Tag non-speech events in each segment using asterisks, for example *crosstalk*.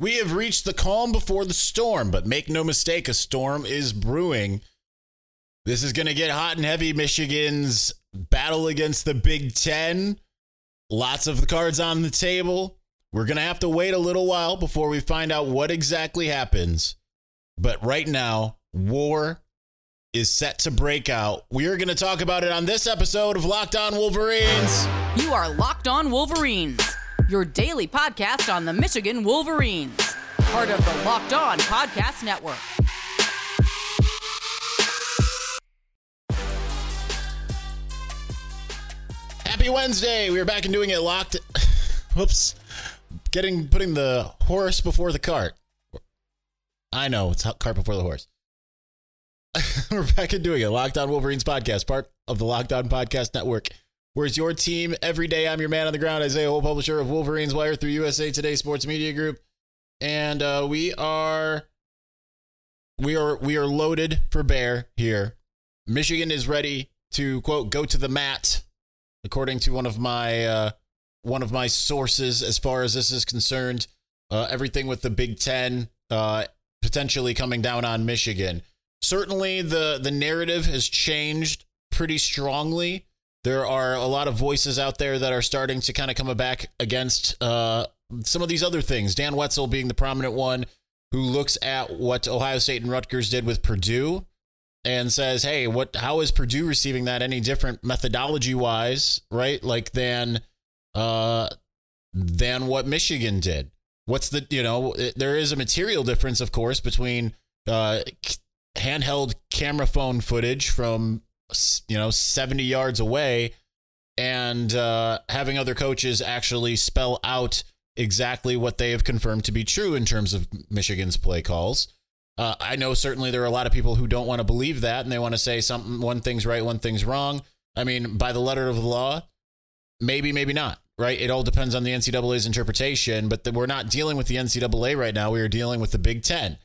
We have reached the calm before the storm, but make no mistake, a storm is brewing. This is going to get hot and heavy. Michigan's battle against the Big Ten. Lots of the cards on the table. We're going to have to wait a little while before we find out what exactly happens. But right now, war is set to break out. We are going to talk about it on this episode of Locked On Wolverines. You are Locked On Wolverines, your daily podcast on the Michigan Wolverines, part of the Locked On Podcast Network. Happy Wednesday. We are back and doing it locked. *laughs* Whoops. Getting putting the horse before the cart. I know, it's cart before the horse. *laughs* We're back and doing it. Locked On Wolverines podcast, part of the Locked On Podcast Network. Where's your team every day? I'm your man on the ground, Isaiah Hole, publisher of Wolverines Wire through USA Today Sports Media Group, and uh, we are we are we are loaded for bear here. Michigan is ready to quote go to the mat, according to one of my uh, one of my sources as far as this is concerned. Uh, everything with the Big Ten uh, potentially coming down on Michigan. Certainly, the the narrative has changed pretty strongly there are a lot of voices out there that are starting to kind of come back against uh, some of these other things. Dan Wetzel being the prominent one who looks at what Ohio State and Rutgers did with Purdue and says, "Hey, what? How is Purdue receiving that any different methodology wise, right? Like than uh, than what Michigan did? What's the you know? It, there is a material difference, of course, between uh, handheld camera phone footage from you know 70 yards away and uh, having other coaches actually spell out exactly what they have confirmed to be true in terms of Michigan's play calls. Uh, I know certainly there are a lot of people who don't want to believe that and they want to say something one thing's right, one thing's wrong. I mean, by the letter of the law, maybe, maybe not. Right? It all depends on the NCAA's interpretation, but the, we're not dealing with the NCAA right now. We are dealing with the Big Ten.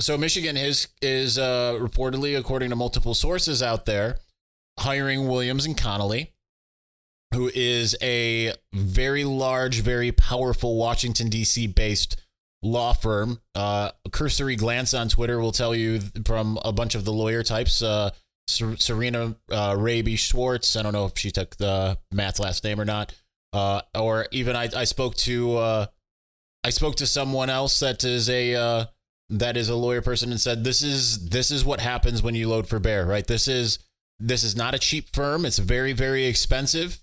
So Michigan is is uh, reportedly, according to multiple sources out there, hiring Williams and Connolly, who is a very large, very powerful Washington D.C. based law firm. Uh, a cursory glance on Twitter will tell you from a bunch of the lawyer types. Uh, Serena uh, Raby Schwartz. I don't know if she took the Matt's last name or not. Uh, or even I, I spoke to uh, I spoke to someone else that is a uh, that is a lawyer person and said this is this is what happens when you load for bear right? This is this is not a cheap firm. It's very very expensive.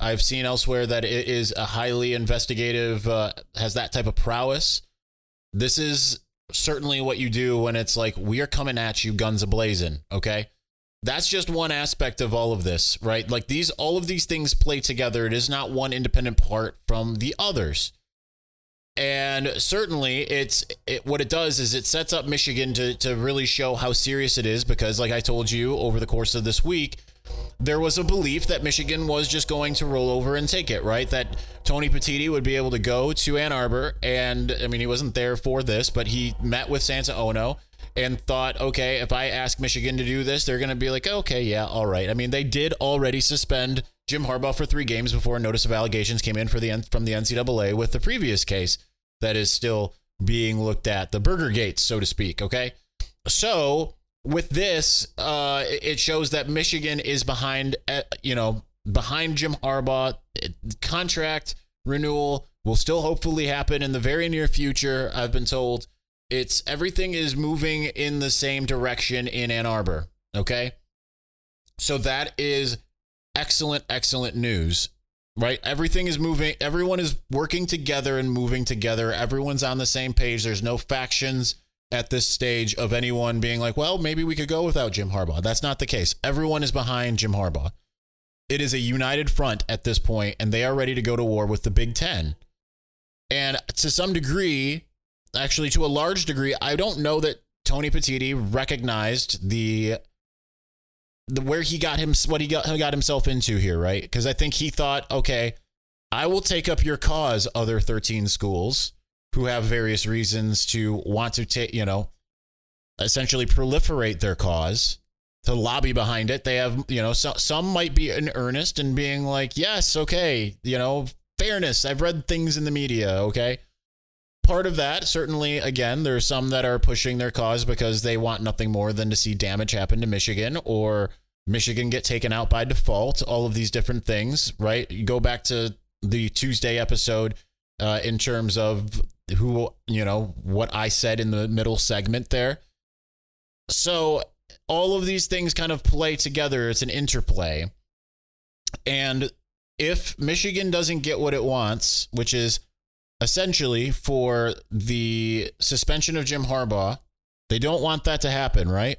I've seen elsewhere that it is a highly investigative uh, has that type of prowess. This is certainly what you do when it's like we are coming at you guns ablazing okay? That's just one aspect of all of this right? Like these all of these things play together. It is not one independent part from the others and certainly it's it, what it does is it sets up Michigan to, to really show how serious it is because like I told you over the course of this week there was a belief that Michigan was just going to roll over and take it right? That Tony Petitti would be able to go to Ann Arbor and I mean he wasn't there for this but he met with Santa Ono and thought okay if I ask Michigan to do this they're going to be like okay yeah all right. I mean they did already suspend Jim Harbaugh for three games before notice of allegations came in for the from the NCAA with the previous case that is still being looked at, the Burger Gates, so to speak. Okay, so with this, uh, it shows that Michigan is behind, uh, you know, behind Jim Harbaugh. Contract renewal will still hopefully happen in the very near future. I've been told it's everything is moving in the same direction in Ann Arbor. Okay, so that is excellent, excellent news, right? Everything is moving, everyone is working together and moving together. Everyone's on the same page. There's no factions at this stage of anyone being like, well, maybe we could go without Jim Harbaugh. That's not the case. Everyone is behind Jim Harbaugh. It is a united front at this point, and they are ready to go to war with the Big Ten. And to some degree, actually, to a large degree, I don't know that Tony Petitti recognized the the where he got him what he got, got himself into here, right? Because I think he thought, okay, I will take up your cause, other 13 schools who have various reasons to want to take, you know, essentially proliferate their cause to lobby behind it. They have, you know, so, some might be in earnest and being like, yes, okay, you know, fairness. I've read things in the media, okay? Part of that, certainly, again, there's some that are pushing their cause because they want nothing more than to see damage happen to Michigan or Michigan get taken out by default. All of these different things, right? You go back to the Tuesday episode uh, in terms of who, you know, what I said in the middle segment there. So all of these things kind of play together. It's an interplay. And if Michigan doesn't get what it wants, which is essentially for the suspension of Jim Harbaugh, they don't want that to happen, right?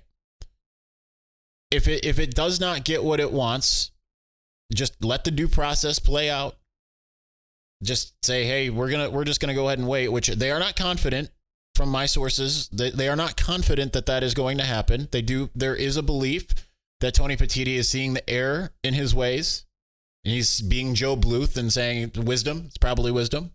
If it if it does not get what it wants, just let the due process play out. Just say, "Hey, we're to we're just to go ahead and wait," which they are not confident from my sources. They, they are not confident that that is going to happen. They do there is a belief that Tony Petitti is seeing the error in his ways and he's being Joe Bluth and saying wisdom. It's probably wisdom,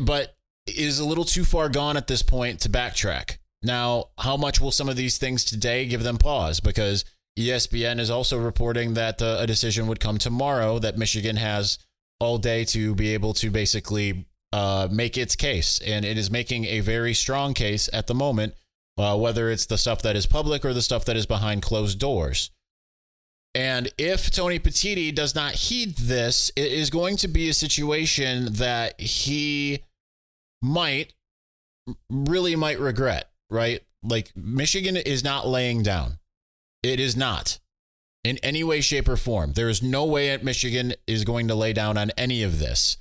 but is a little too far gone at this point to backtrack. Now, how much will some of these things today give them pause? Because ESPN is also reporting that uh, a decision would come tomorrow that Michigan has all day to be able to basically uh, make its case. And it is making a very strong case at the moment, uh, whether it's the stuff that is public or the stuff that is behind closed doors. And if Tony Petitti does not heed this, it is going to be a situation that he might really might regret, right? Like Michigan is not laying down. It is not in any way, shape, or form. There is no way that Michigan is going to lay down on any of this.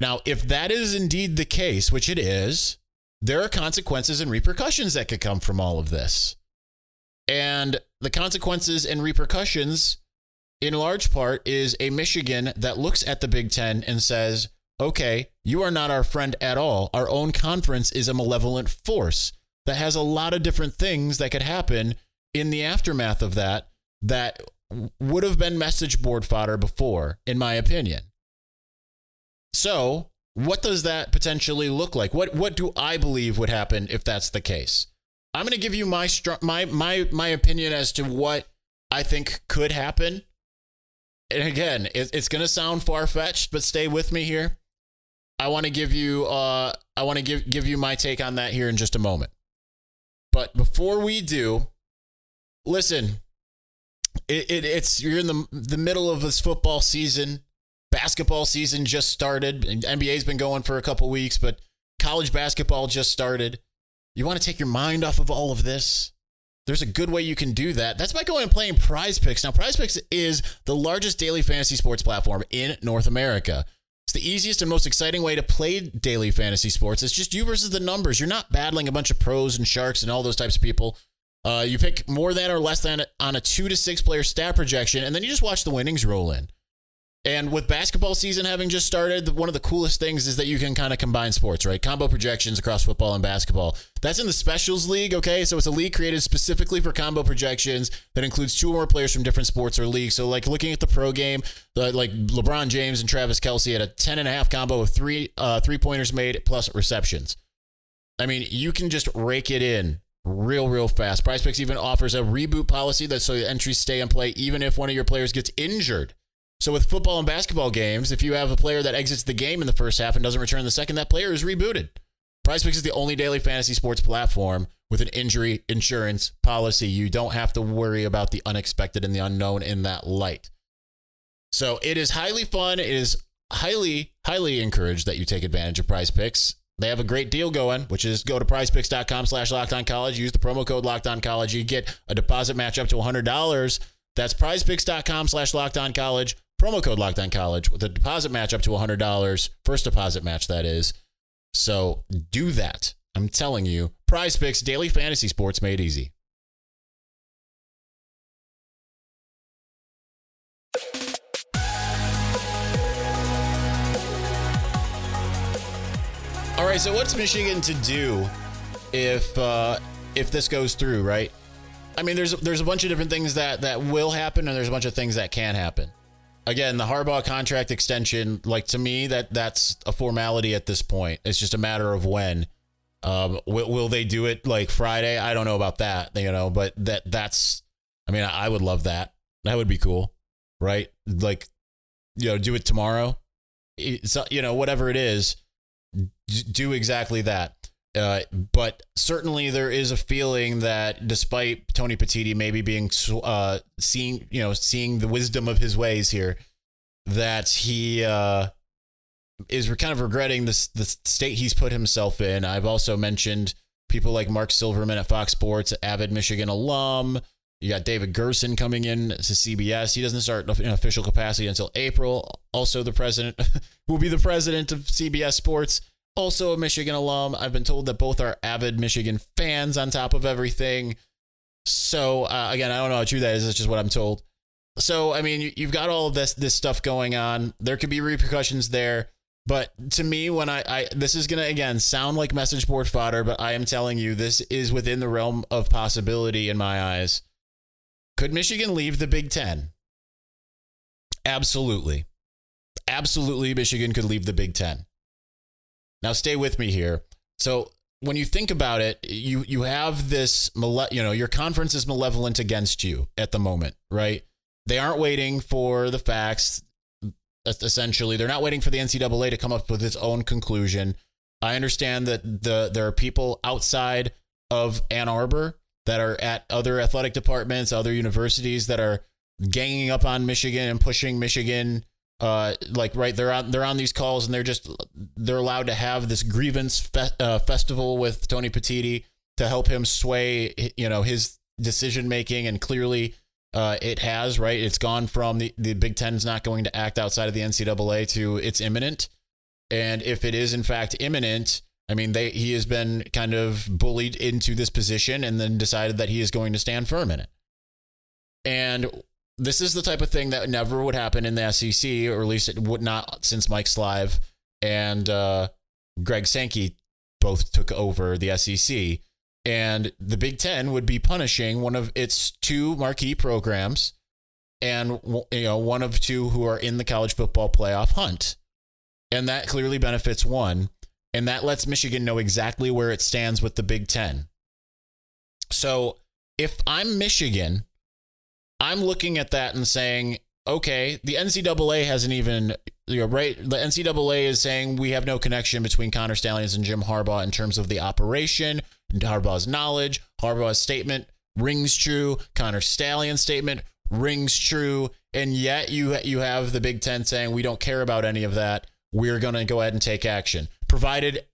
Now, if that is indeed the case, which it is, there are consequences and repercussions that could come from all of this. And the consequences and repercussions, in large part, is a Michigan that looks at the Big Ten and says, okay, you are not our friend at all. Our own conference is a malevolent force that has a lot of different things that could happen in the aftermath of that that would have been message board fodder before, in my opinion. So, what does that potentially look like? What what do I believe would happen if that's the case? I'm going to give you my my my my opinion as to what I think could happen. And again, it, it's going to sound far fetched, but stay with me here. I want to give you uh I want to give give you my take on that here in just a moment. But before we do, listen, it, it it's you're in the the middle of this football season. Basketball season just started. NBA's been going for a couple weeks, but college basketball just started. You want to take your mind off of all of this? There's a good way you can do that. That's by going and playing Prize Picks. Now, Prize Picks is the largest daily fantasy sports platform in North America. It's the easiest and most exciting way to play daily fantasy sports. It's just you versus the numbers. You're not battling a bunch of pros and sharks and all those types of people. Uh, you pick more than or less than on a two to six player stat projection, and then you just watch the winnings roll in. And with basketball season having just started, one of the coolest things is that you can kind of combine sports, right? Combo projections across football and basketball. That's in the Specials League, okay? So it's a league created specifically for combo projections that includes two or more players from different sports or leagues. So, like looking at the pro game, the, like LeBron James and Travis Kelce had a 10 and a half combo of three uh, three pointers made plus receptions. I mean, you can just rake it in real, real fast. Prize Picks even offers a reboot policy that so the entries stay in play even if one of your players gets injured. So with football and basketball games, if you have a player that exits the game in the first half and doesn't return in the second, that player is rebooted. Prize Picks is the only daily fantasy sports platform with an injury insurance policy. You don't have to worry about the unexpected and the unknown in that light. So it is highly fun. It is highly, highly encouraged that you take advantage of Prize Picks. They have a great deal going, which is go to prizepicks.com slash college. Use the promo code locked on college. You get a deposit match up to $100. That's prizepicks.com slash college. Promo code locked on college with a deposit match up to $100. First deposit match, that is. So do that. I'm telling you, prize picks, daily fantasy sports made easy. All right, so what's Michigan to do if uh, if this goes through, right? I mean, there's there's a bunch of different things that that will happen, and there's a bunch of things that can happen again, the Harbaugh contract extension, like to me, that that's a formality at this point. It's just a matter of when. Um, will, will they do it like Friday? I don't know about that, you know, but that that's, I mean, I would love that. That would be cool, right? Like, you know, do it tomorrow. It's, you know, whatever it is, do exactly that. Uh, but certainly there is a feeling that despite Tony Petitti maybe being uh, seeing you know seeing the wisdom of his ways here, that he uh, is kind of regretting this the state he's put himself in. I've also mentioned people like Mark Silverman at Fox Sports, avid Michigan alum. You got David Berson coming in to CBS. He doesn't start in official capacity until April. Also, the president *laughs* will be the president of CBS Sports also a Michigan alum. I've been told that both are avid Michigan fans on top of everything. So uh, again, I don't know how true that is. It's just what I'm told. So I mean, you've got all of this this stuff going on. There could be repercussions there. But to me, when I, I this is gonna again sound like message board fodder, but I am telling you this is within the realm of possibility in my eyes. Could Michigan leave the Big Ten? Absolutely. Absolutely, Michigan could leave the Big Ten. Now, stay with me here. So, when you think about it, you you have this, you know, your conference is malevolent against you at the moment, right? They aren't waiting for the facts. Essentially, they're not waiting for the NCAA to come up with its own conclusion. I understand that the there are people outside of Ann Arbor that are at other athletic departments, other universities that are ganging up on Michigan and pushing Michigan uh, like right they're on they're on these calls and they're just they're allowed to have this grievance fe- uh, festival with Tony Petitti to help him sway you know his decision making and clearly uh, it has right it's gone from the the Big Ten is not going to act outside of the NCAA to it's imminent. And if it is in fact imminent I mean they he has been kind of bullied into this position and then decided that he is going to stand firm in it. And this is the type of thing that never would happen in the SEC, or at least it would not since Mike Slive and uh, Greg Sankey both took over the SEC. And the Big Ten would be punishing one of its two marquee programs and you know one of two who are in the college football playoff hunt. And that clearly benefits one. And that lets Michigan know exactly where it stands with the Big Ten. So if I'm Michigan I'm looking at that and saying, okay, the NCAA hasn't even, you know, right? The NCAA is saying we have no connection between Connor Stalions and Jim Harbaugh in terms of the operation, Harbaugh's knowledge, Harbaugh's statement rings true, Connor Stalions' statement rings true, and yet you you have the Big Ten saying we don't care about any of that. We're going to go ahead and take action, provided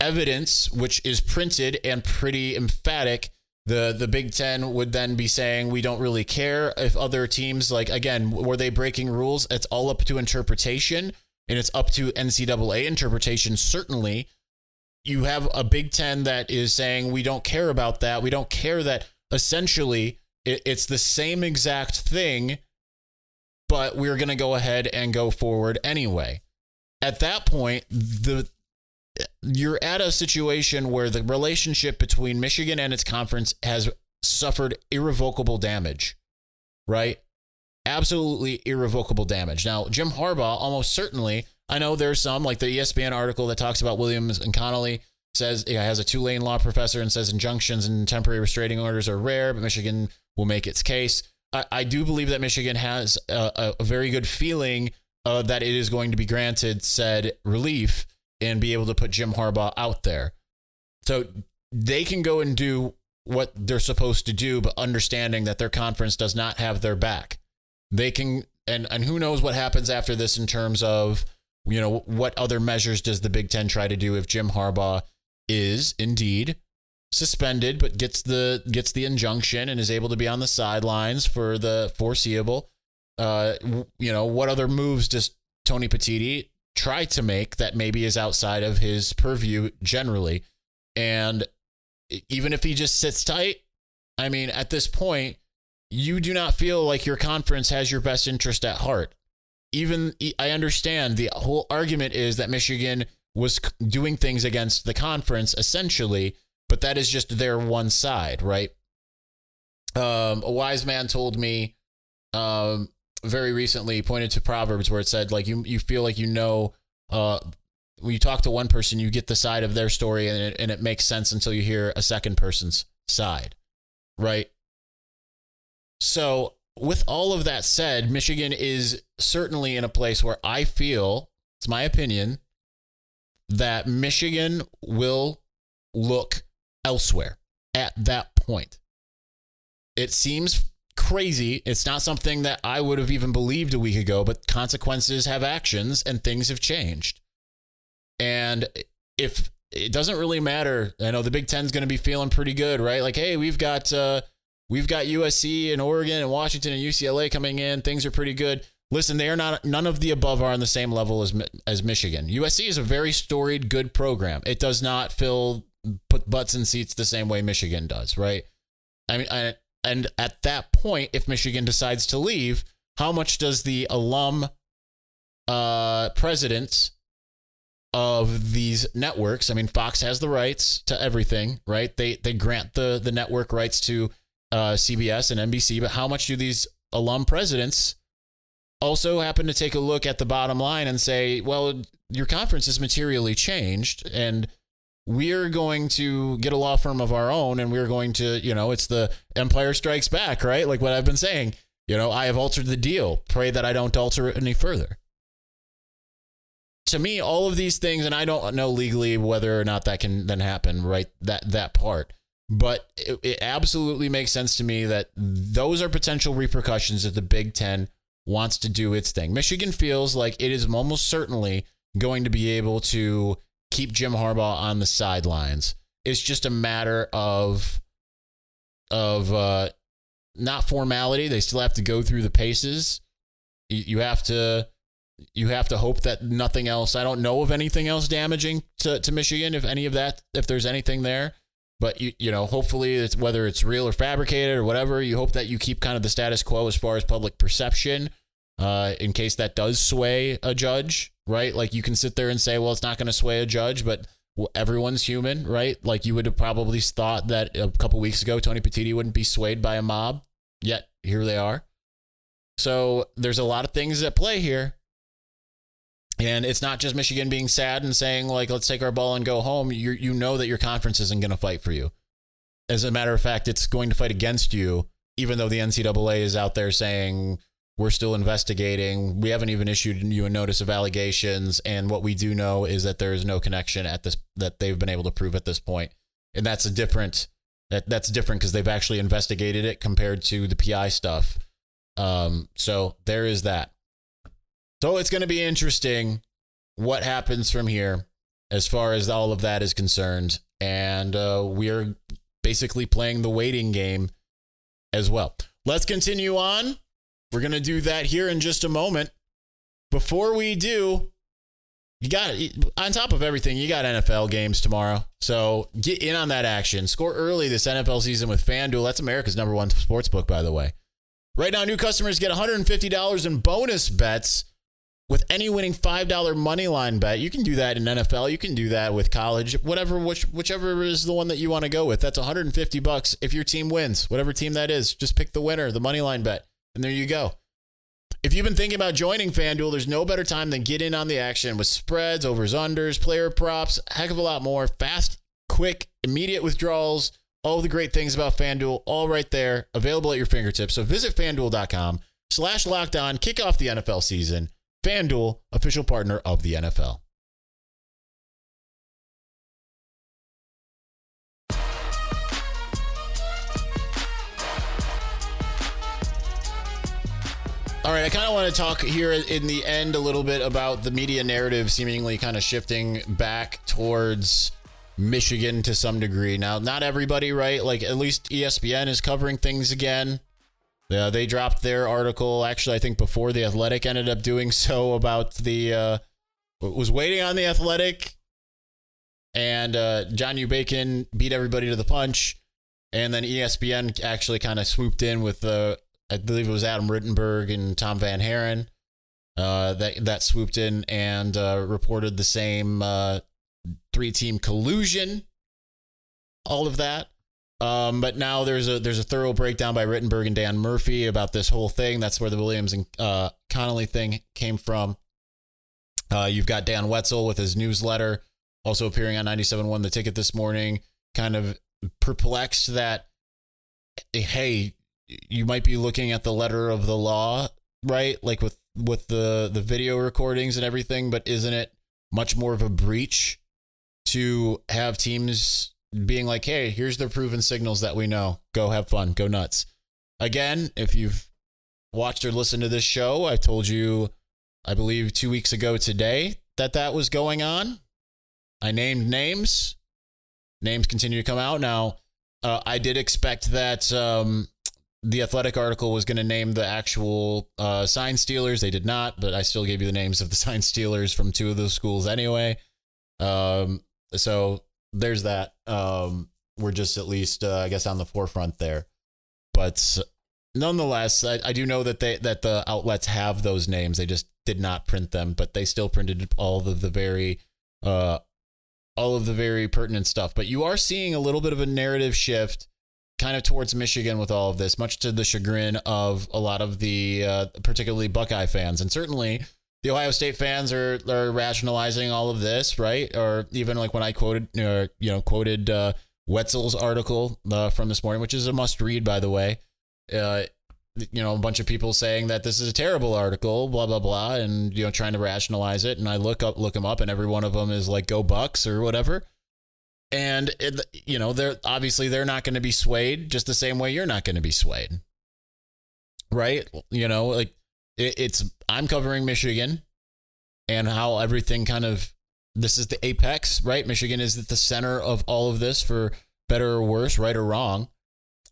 evidence which is printed and pretty emphatic the the Big Ten would then be saying we don't really care if other teams like again were they breaking rules? It's all up to interpretation, and it's up to NCAA interpretation. Certainly, you have a Big Ten that is saying we don't care about that. We don't care that essentially it, it's the same exact thing, but we're going to go ahead and go forward anyway. At that point, the you're at a situation where the relationship between Michigan and its conference has suffered irrevocable damage, right? Absolutely irrevocable damage. Now, Jim Harbaugh almost certainly, I know there's some, like the ESPN article that talks about Williams and Connolly, says yeah, has a Tulane law professor and says injunctions and temporary restraining orders are rare, but Michigan will make its case. I, I do believe that Michigan has a, a very good feeling uh, that it is going to be granted said relief and be able to put Jim Harbaugh out there. So they can go and do what they're supposed to do, but understanding that their conference does not have their back. They can, and, and who knows what happens after this in terms of, you know, what other measures does the Big Ten try to do if Jim Harbaugh is indeed suspended, but gets the gets the injunction and is able to be on the sidelines for the foreseeable. Uh, you know, what other moves does Tony Petitti try to make that maybe is outside of his purview generally. And even if he just sits tight, I mean, at this point, you do not feel like your conference has your best interest at heart. Even I understand the whole argument is that Michigan was doing things against the conference essentially, but that is just their one side, right? Um, a wise man told me um, very recently pointed to Proverbs where it said like you you feel like you know uh when you talk to one person you get the side of their story and it, and it makes sense until you hear a second person's side right so with all of that said Michigan is certainly in a place where I feel it's my opinion that Michigan will look elsewhere at that point. It seems crazy. It's not something that I would have even believed a week ago, but consequences have actions and things have changed. And if it doesn't really matter, I know the Big Ten's going to be feeling pretty good, right? Like, hey, we've got uh, we've got USC and Oregon and Washington and UCLA coming in. Things are pretty good. Listen, they are not. None of the above are on the same level as as Michigan. USC is a very storied, good program. It does not fill put butts in seats the same way Michigan does, right? I mean, I, and at that point, if Michigan decides to leave, how much does the alum uh, presidents of these networks? I mean, Fox has the rights to everything, right? They they grant the the network rights to uh, CBS and NBC, but how much do these alum presidents also happen to take a look at the bottom line and say, well, your conference has materially changed and we're going to get a law firm of our own and we're going to, you know, it's the Empire Strikes Back, right? Like what I've been saying. You know, I have altered the deal. Pray that I don't alter it any further. To me, all of these things, and I don't know legally whether or not that can then happen, right? That that part. But it, it absolutely makes sense to me that those are potential repercussions if the Big Ten wants to do its thing. Michigan feels like it is almost certainly going to be able to keep Jim Harbaugh on the sidelines. It's just a matter of of uh, not formality. They still have to go through the paces. You, have to you have to hope that nothing else. I don't know of anything else damaging to, to Michigan. If any of that, if there's anything there, but you you know, hopefully it's whether it's real or fabricated or whatever. You hope that you keep kind of the status quo as far as public perception, uh, in case that does sway a judge right? Like you can sit there and say, well, it's not going to sway a judge, but everyone's human, right? Like you would have probably thought that a couple weeks ago, Tony Petitti wouldn't be swayed by a mob, yet here they are. So there's a lot of things at play here. And it's not just Michigan being sad and saying, like, let's take our ball and go home. You, you know that your conference isn't going to fight for you. As a matter of fact, it's going to fight against you, even though the NCAA is out there saying, we're still investigating. We haven't even issued you a notice of allegations. And what we do know is that there is no connection at this that they've been able to prove at this point. And that's a different that that's different because they've actually investigated it compared to the PI stuff. Um, so there is that. So it's going to be interesting what happens from here as far as all of that is concerned. And uh, we're basically playing the waiting game as well. Let's continue on we're going to do that here in just a moment. Before we do, you got on top of everything, you got NFL games tomorrow. So get in on that action. Score early this NFL season with FanDuel. That's America's number one sports book, by the way. Right now, new customers get $150 in bonus bets with any winning $5 money line bet. You can do that in NFL. You can do that with college, whatever, which, whichever is the one that you want to go with. That's 150 bucks if your team wins, whatever team that is. Just pick the winner, the money line bet. And there you go. If you've been thinking about joining FanDuel, there's no better time than get in on the action with spreads, overs, unders, player props, heck of a lot more. Fast, quick, immediate withdrawals, all the great things about FanDuel, all right there, available at your fingertips. So visit fanduel.com slash lockdown, kick off the NFL season. FanDuel, official partner of the NFL. All right, I kind of want to talk here in the end a little bit about the media narrative seemingly kind of shifting back towards Michigan to some degree. Now, not everybody, right? Like at least ESPN is covering things again. Yeah, they dropped their article actually I think before the Athletic ended up doing *laughs* so about the uh was waiting on the Athletic and uh John U. Bacon beat everybody to the punch and then ESPN actually kind of swooped in with the I believe it was Adam Rittenberg and Tom VanHaaren uh, that that swooped in and uh, reported the same uh, three team collusion, all of that. Um, but now there's a there's a thorough breakdown by Rittenberg and Dan Murphy about this whole thing. That's where the Williams and uh, Connolly thing came from. Uh, you've got Dan Wetzel with his newsletter, also appearing on 97.1 The Ticket this morning, kind of perplexed that, hey, you might be looking at the letter of the law, right? Like with with the the video recordings and everything, but isn't it much more of a breach to have teams being like, hey, here's the proven signals that we know. Go have fun, go nuts. Again, if you've watched or listened to this show, I told you, I believe two weeks ago today, that that was going on. I named names. Names continue to come out. Now, uh, I did expect that um, the athletic article was going to name the actual uh, sign stealers. They did not, but I still gave you the names of the *laughs* sign stealers from two of those schools anyway. Um, so there's that. Um, we're just at least, uh, I guess, on the forefront there. But nonetheless, I, I do know that they that the outlets have those names. They just did not print them, but they still printed all of the very, uh, all of the very pertinent stuff. But you are seeing a little bit of a narrative shift, kind of towards Michigan with all of this, much to the chagrin of a lot of the, uh, particularly Buckeye fans, and certainly the Ohio State fans are are rationalizing all of this, right? Or even like when I quoted, uh, you know, quoted uh, Wetzel's article uh, from this morning, which is a must read, by the way. Uh, you know, a bunch of people saying that this is a terrible article, blah blah blah, and you know, trying to rationalize it. And I look up, look them up, and every one of them is like "Go Bucks" or whatever. And it, you know, they're obviously they're not going to be swayed just the same way you're not going to be swayed, right? You know, like it, it's I'm covering Michigan and how everything kind of this is the apex, right? Michigan is at the center of all of this for better or worse, right or wrong.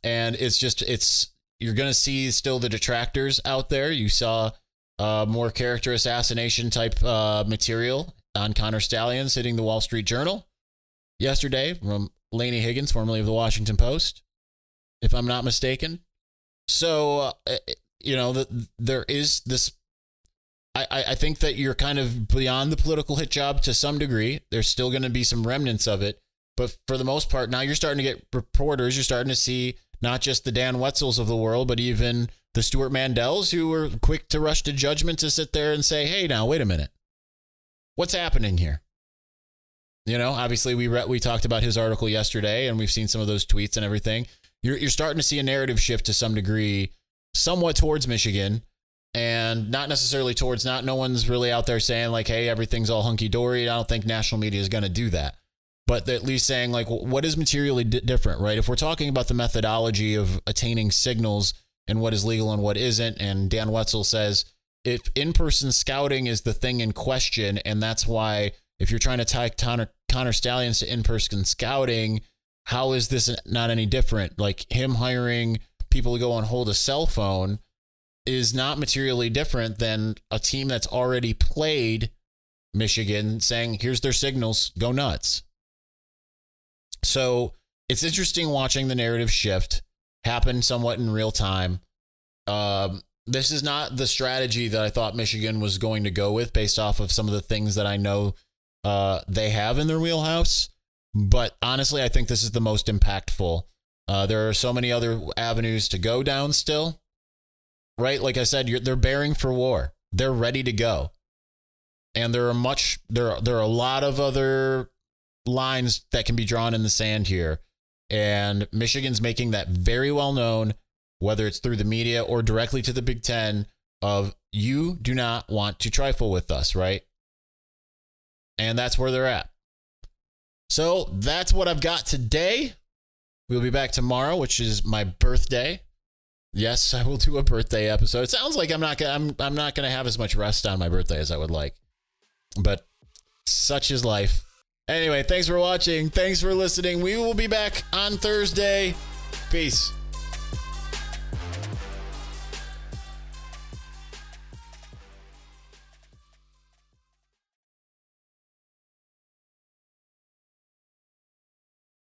And it's just it's you're going to see still the detractors out there. You saw uh, more character assassination type uh, material on Connor Stalions hitting the Wall Street Journal yesterday from Laine Higgins, formerly of the Washington Post, if I'm not mistaken. So uh, you know, that there is this. I, I think that you're kind of beyond the political hit job to some degree. There's still going to be some remnants of it, but for the most part, now you're starting to get reporters. You're starting to see not just the Dan Wetzels of the world, but even the Stewart Mandels who were quick to rush to judgment to sit there and say, "Hey, now wait a minute, what's happening here?" You know, obviously we re- we talked about his article yesterday, and we've seen some of those tweets and everything. You're you're starting to see a narrative shift to some degree somewhat towards Michigan and not necessarily towards not no one's really out there saying like hey everything's all hunky dory i don't think national media is going to do that. But at least saying like what is materially di- different right? If we're talking about the methodology of attaining signals and what is legal and what isn't and dan wetzel says if in-person scouting is the thing in question and that's why if you're trying to tie connor, connor stalions to in-person scouting how is this not any different like him hiring people to go and hold a cell phone is not materially different than a team that's already played Michigan saying, here's their signals, go nuts. So it's interesting watching the narrative shift happen somewhat in real time. Um, this is not the strategy that I thought Michigan was going to go with based off of some of the things that I know uh, they have in their wheelhouse. But honestly, I think this is the most impactful uh, there are so many other avenues to go down still, right? Like I said, they're bearing for war. They're ready to go, and there are much there. There are a lot of other lines that can be drawn in the sand here, and Michigan's making that very well known, whether it's through the media or directly to the Big Ten. Of you do not want to trifle with us, right? And that's where they're at. So that's what I've got today. We'll be back tomorrow, which is my birthday. Yes, I will do a birthday episode. It sounds like I'm not gonna I'm I'm not gonna have as much rest on my birthday as I would like. But such is life. Anyway, thanks for watching. Thanks for listening. We will be back on Thursday. Peace.